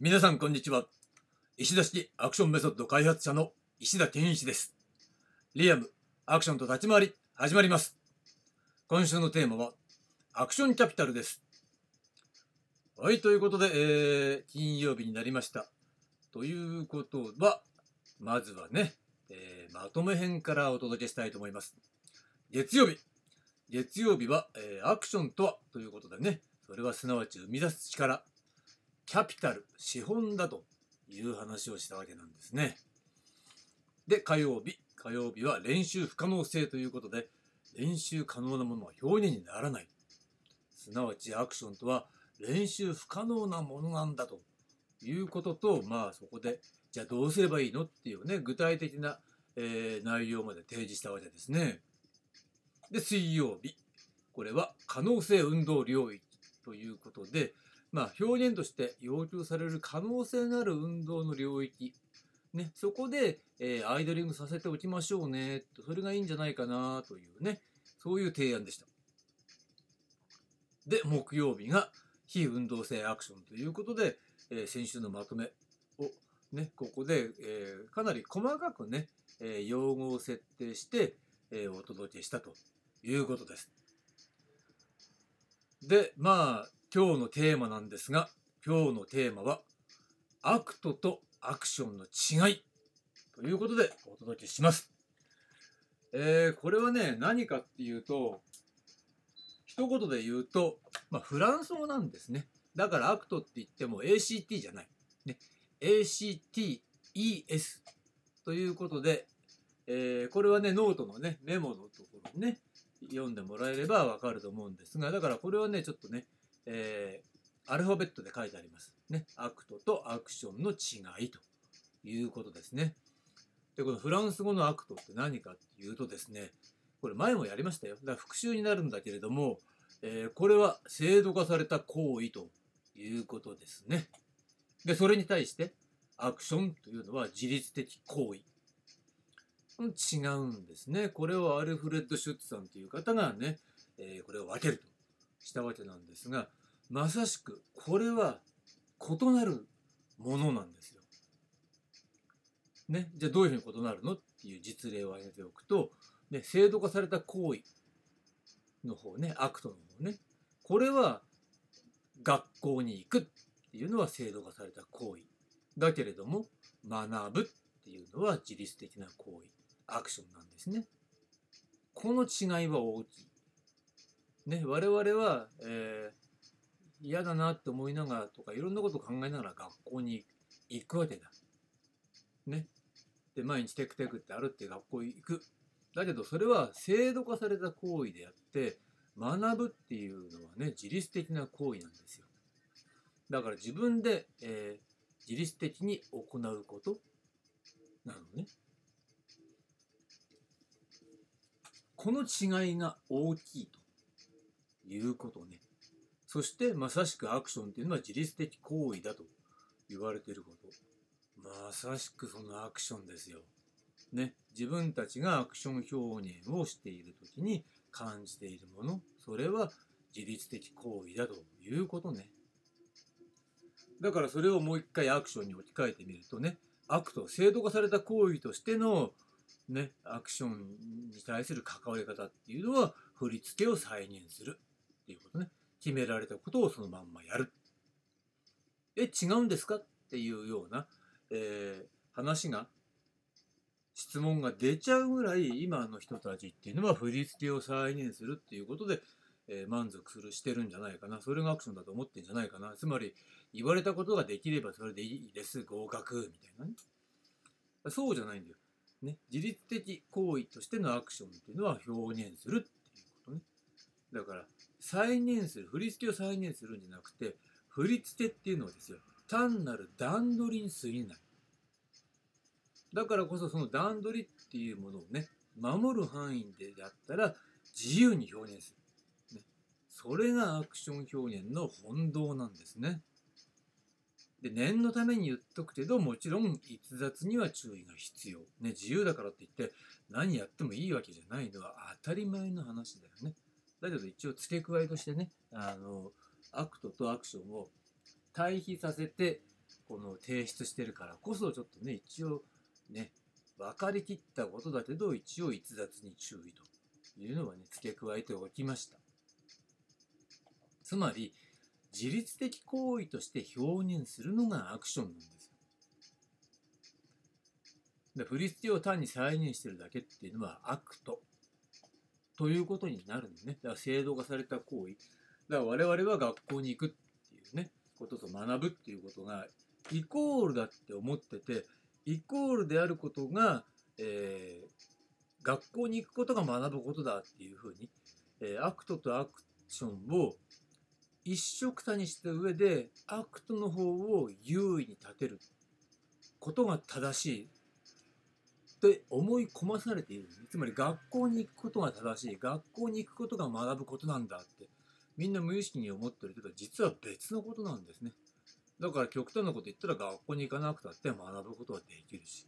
皆さんこんにちは。石田式アクションメソッド開発者の石田健一です。リアムアクションと立ち回り始まります。今週のテーマはアクションキャピタルです。はいということで、えー、金曜日になりました。ということはまずはね、えー、まとめ編からお届けしたいと思います。月曜日。月曜日は、えー、アクションとは？ということでねそれはすなわち生み出す力キャピタル資本だという話をしたわけなんですね。で火曜日火曜日は練習不可能性ということで練習可能なものは表現にならないすなわちアクションとは練習不可能なものなんだということとまあそこでじゃあどうすればいいのっていうね具体的な、えー、内容まで提示したわけですね。で水曜日これは可能性運動領域ということでまあ、表現として要求される可能性のある運動の領域、ね、そこで、えー、アイドリングさせておきましょうねとそれがいいんじゃないかなというねそういう提案でした。で木曜日が非運動性アクションということで、えー、先週のまとめを、ね、ここで、えー、かなり細かくね、え用語を設定して、えお届けしたということです。でまあ今日のテーマなんですが今日のテーマは actes とアクションの違いということでお届けします。えー、これはね何かっていうと一言で言うと、まあ、フランス語なんですね。だから actes って言っても ACT じゃない。ね、ACTES ということで、えー、これはねノートのねメモのところにね読んでもらえればわかると思うんですがだからこれはねちょっとねえー、アルファベットで書いてあります。ね。 actes とアクションの違いということですね。で、このフランス語の actes って何かっていうとですね、これ前もやりましたよ。だから復習になるんだけれども、えー、これは制度化された行為ということですね。で、それに対してアクションというのは自律的行為。違うんですね。これをアルフレッド・シュッツさんという方がね、えー、これを分けるとしたわけなんですが、まさしくこれは異なるものなんですよ。ね、じゃあどういうふうに異なるのっていう実例を挙げておくと、ね、制度化された行為の方ねアクトの方ねこれは学校に行くっていうのは制度化された行為だけれども学ぶっていうのは自律的な行為アクションなんですね。この違いは大きい。ね、我々は、えー、嫌だなって思いながらとかいろんなことを考えながら学校に行くわけだ。ね。で毎日テクテクってあるって学校行く。だけどそれは制度化された行為であって学ぶっていうのはね自律的な行為なんですよ。だから自分で、えー、自律的に行うことなのね。この違いが大きいということね。そしてまさしくアクションっていうのは自律的行為だと言われていること。まさしくそのアクションですよ。ね、自分たちがアクション表現をしている時に感じているもの、それは自律的行為だということね。だからそれをもう一回アクションに置き換えてみるとね、アクト、制度化された行為としてのね、アクションに対する関わり方っていうのは振り付けを再現するっていうことね。決められたことをそのまんまやる。え、違うんですかっていうような、えー、話が、質問が出ちゃうぐらい今の人たちっていうのは振り付けを再現するっていうことで、えー、満足するしてるんじゃないかな。それがアクションだと思ってんじゃないかな。つまり、言われたことができればそれでいいです。合格みたいなね。そうじゃないんだよ。ね。自律的行為としてのアクションっていうのは表現するっていうことね。だから、再現する、振り付けを再現するんじゃなくて、振り付けっていうのはですよ、単なる段取りに過ぎない。だからこそその段取りっていうものをね、守る範囲でやったら自由に表現する。ね、それがアクション表現の本道なんですね。で、念のために言っとくけど、もちろん逸脱には注意が必要。ね、自由だからって言って何やってもいいわけじゃないのは当たり前の話だよね。だけど一応付け加えとしてね、あの、アクトとアクションを対比させてこの提出してるからこそちょっとね一応ね分かりきったことだけど一応逸脱に注意というのはね付け加えておきました。つまり自律的行為として表現するのがアクションなんですよ。で振り付けを単に再現してるだけっていうのはアクトということになるのね。だから制度化された行為。だから我々は学校に行くっていうねことと学ぶっていうことがイコールだって思っててイコールであることが、えー、学校に行くことが学ぶことだっていうふうに、えー、アクトとアクションを一緒くたにした上でアクトの方を優位に立てることが正しい。って思い込まされているつまり学校に行くことが正しい。学校に行くことが学ぶことなんだって。みんな無意識に思ってるけど実は別のことなんですね。だから極端なこと言ったら学校に行かなくたって学ぶことはできるし、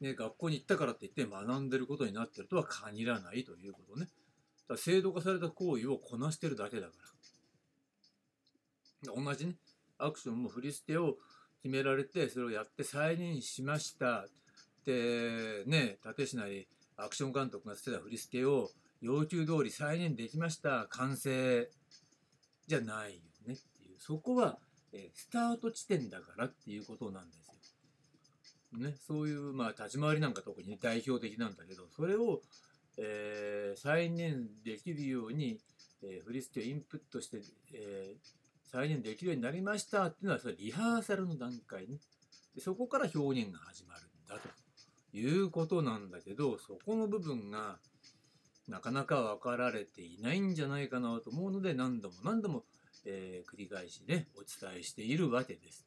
ね、学校に行ったからって言って学んでることになってるとは限らないということね。だ制度化された行為をこなしてるだけだから。同じね。アクションも振り捨てを決められてそれをやって再現しました。でね立石アクション監督が捨てた振り付けを要求通り再現できました完成。じゃないよねっていう。そこは、えスタート地点だからっていうことなんですよ。ね、そういうまあ立ち回りなんか特に、代表的なんだけどそれを、えー、再現できるように、えー、振り付けをインプットして、えー、再現できるようになりましたっていうのはそれリハーサルの段階ね。でそこから表現が始まるんだと。いうことなんだけどそこの部分がなかなか分かられていないんじゃないかなと思うので何度も何度も、えー、繰り返しねお伝えしているわけです。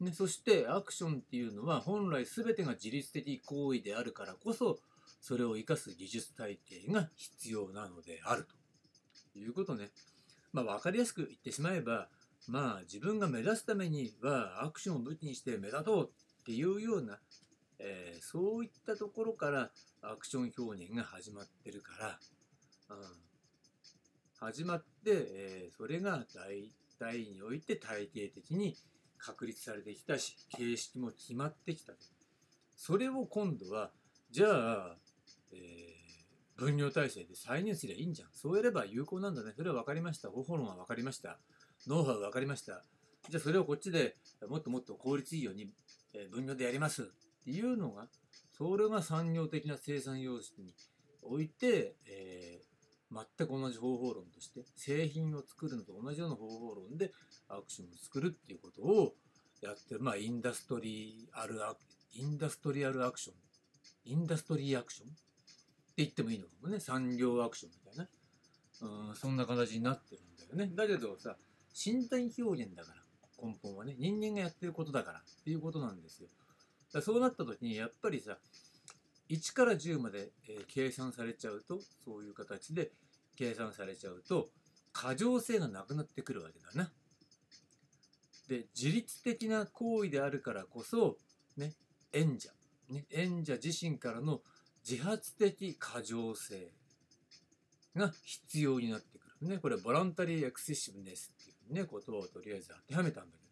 ね、そしてアクションっていうのは本来全てが自律的行為であるからこそそれを生かす技術体系が必要なのであるということね。まあ分かりやすく言ってしまえばまあ自分が目指すためにはアクションを武器にして目立とうっていうようなえー、そういったところからアクション表現が始まってるから、うん、始まって、えー、それが大体において体系的に確立されてきたし形式も決まってきたと。それを今度はじゃあ、えー、分業体制で再現すりゃいいんじゃん。そうやれば有効なんだね。それは分かりました。方法論は分かりました。ノウハウ分かりました。じゃあそれをこっちでもっともっと効率いいように分業でやります。っていうのがそれが産業的な生産様式において、えー、全く同じ方法論として製品を作るのと同じような方法論でアクションを作るっていうことをやってるまあインダストリアルアインダストリアルアクションインダストリーアクションって言ってもいいのかもね。産業アクションみたいな。うんそんな形になってるんだよね。だけどさ身体表現だから。根本はね人間がやってることだからっていうことなんですよだそうなった時にやっぱりさ1から10まで、えー、計算されちゃうとそういう形で計算されちゃうと過剰性がなくなってくるわけだな。で自律的な行為であるからこそ、ね、演者、ね、演者自身からの自発的過剰性が必要になってくる。ね、これボランタリーエクセシブネスっね、ことをとりあえず当てはめたんだけ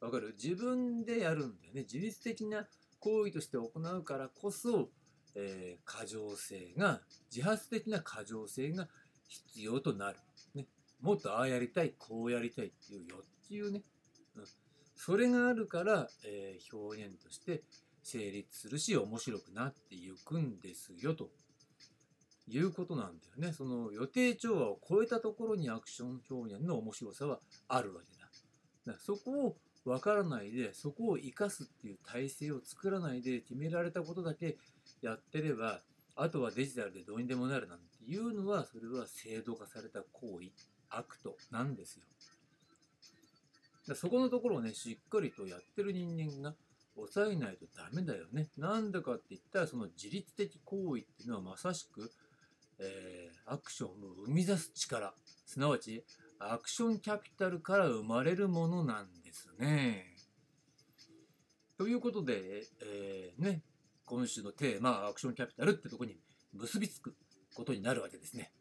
どわかる？自分でやるんだよね。自律的な行為として行うからこそ、えー、過剰性が、自発的な過剰性が必要となる。ね。もっとああやりたい、こうやりたいっていう欲求ね。うん。それがあるから、えー、表現として成立するし、面白くなっていくんですよ、ということなんだよね。その予定調和を超えたところにアクション表現の面白さはあるわけだ。だそこを分からないでそこを生かすっていう体制を作らないで決められたことだけやってればあとはデジタルでどうにでもなるなんていうのはそれは制度化された行為アクトなんですよ。だそこのところをねしっかりとやってる人間が抑えないとダメだよね。なんでかって言ったらその自律的行為っていうのはまさしく、えー、アクションを生み出す力すなわちアクションキャピタルから生まれるものなんですね。ということで、えー、ね、今週のテーマ、アクションキャピタルってとこに結びつくことになるわけですね。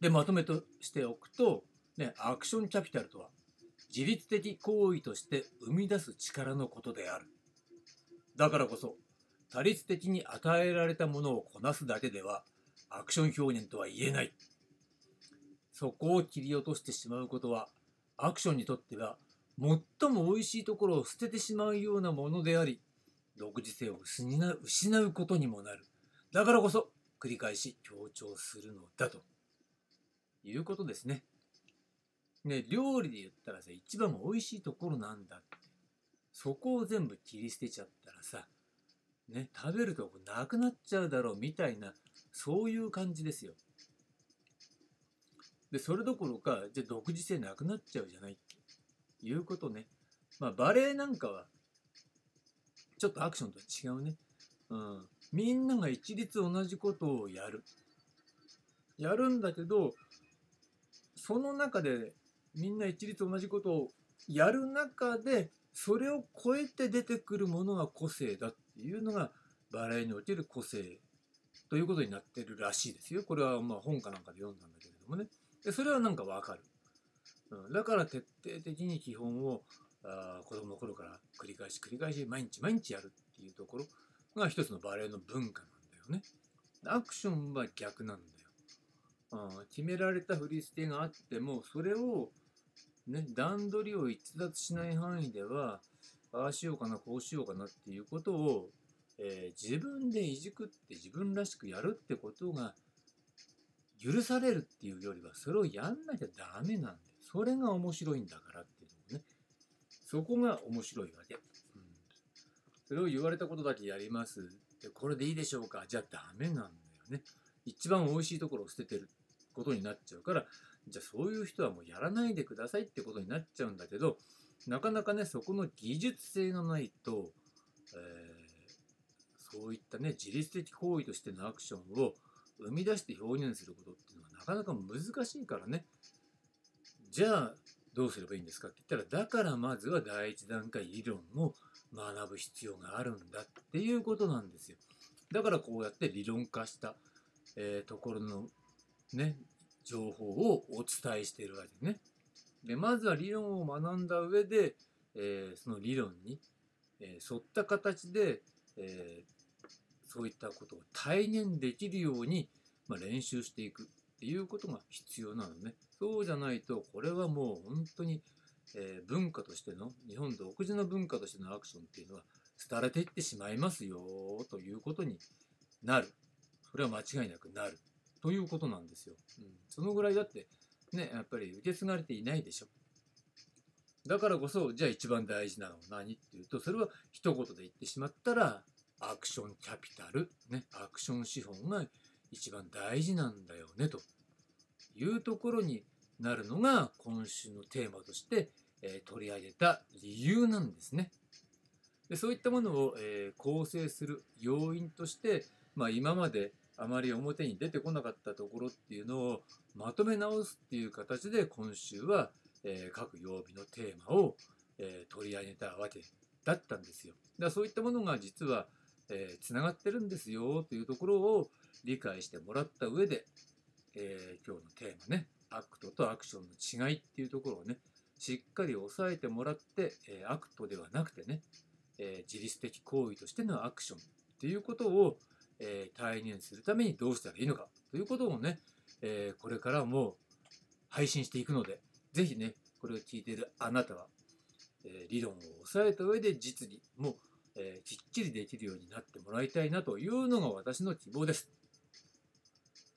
で、まとめとしておくと、ね、アクションキャピタルとは自律的行為として生み出す力のことである。だからこそ、他律的に与えられたものをこなすだけではアクション表現とは言えない。そこを切り落としてしまうことはアクションにとっては最も美味しいところを捨ててしまうようなものであり独自性を失うことにもなる。だからこそ繰り返し強調するのだということですね。ね、料理で言ったらさ、一番美味しいところなんだって。そこを全部切り捨てちゃったらさ、ね、食べるとなくなっちゃうだろうみたいな、そういう感じですよ。で、それどころか、じゃあ独自性なくなっちゃうじゃないっていうことね。まあ、バレエなんかは、ちょっとアクションとは違うね。うん。みんなが一律同じことをやる。やるんだけど、その中でみんな一律同じことをやる中でそれを超えて出てくるものが個性だっっていうのがバレエにおける個性ということになってるらしいですよ。これはまあ本かなんかで読んだんだけれどもね。でそれはなんかわかる。うん、だから徹底的に基本をあ子供の頃から繰り返し繰り返し毎日毎日やるっていうところが一つのバレエの文化なんだよね。アクションは逆なんだよ。うん、決められた振り付けがあってもそれをね、段取りを逸脱しない範囲では、ああしようかな、こうしようかなっていうことを、えー、自分でいじくって自分らしくやるってことが許されるっていうよりは、それをやんなきゃダメなんだよ。それが面白いんだからっていうのね。そこが面白いわけ。うん、それを言われたことだけやります。で、これでいいでしょうか？じゃあダメなんだよね。一番美味しいところを捨ててることになっちゃうから、じゃあそういう人はもうやらないでくださいってことになっちゃうんだけど、なかなかね、そこの技術性がないと、えー、そういったね、自律的行為としてのアクションを生み出して表現することっていうのはなかなか難しいからね。じゃあ、どうすればいいんですかって言ったら、だからまずは第一段階理論を学ぶ必要があるんだっていうことなんですよ。だからこうやって理論化した、えー、ところのね、情報をお伝えしているわけね。でまずは理論を学んだ上で、えー、その理論に、えー、沿った形で、えー、そういったことを体現できるように、まあ、練習していくっていうことが必要なのね。そうじゃないとこれはもう本当に、え文化としての日本独自の文化としてのアクションっていうのは廃れていってしまいますよということになる。それは間違いなくなる。ということなんですよ。うん、そのぐらいだってね、やっぱり受け継がれていないでしょ。だからこそ、じゃあ一番大事なのは何っていうと、それは一言で言ってしまったら、アクションキャピタル、ね、アクション資本が一番大事なんだよね、というところになるのが、今週のテーマとして、えー、取り上げた理由なんですね。でそういったものを、えー、構成する要因として、まあ、今まであまり表に出てこなかったところっていうのをまとめ直すっていう形で今週は、えー、各曜日のテーマを、えー、取り上げたわけだったんですよ。だそういったものが実はえー、つながってるんですよというところを理解してもらった上で、えー、今日のテーマねアクトとアクションの違いっていうところをねしっかり押さえてもらって、えー、アクトではなくてね、え自律的行為としてのアクションっていうことを、えー、体現するためにどうしたらいいのかということをね、えー、これからも配信していくので、ぜひね、これを聞いているあなたは、えー、理論を押さえた上で実技も、えきっちりできるようになってもらいたいなというのが私の希望です。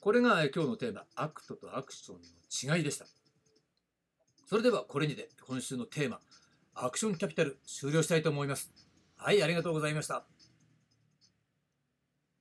これが今日のテーマ、アクトとアクションの違いでした。それではこれにて今週のテーマ、アクションキャピタル終了したいと思います。はい、ありがとうございました。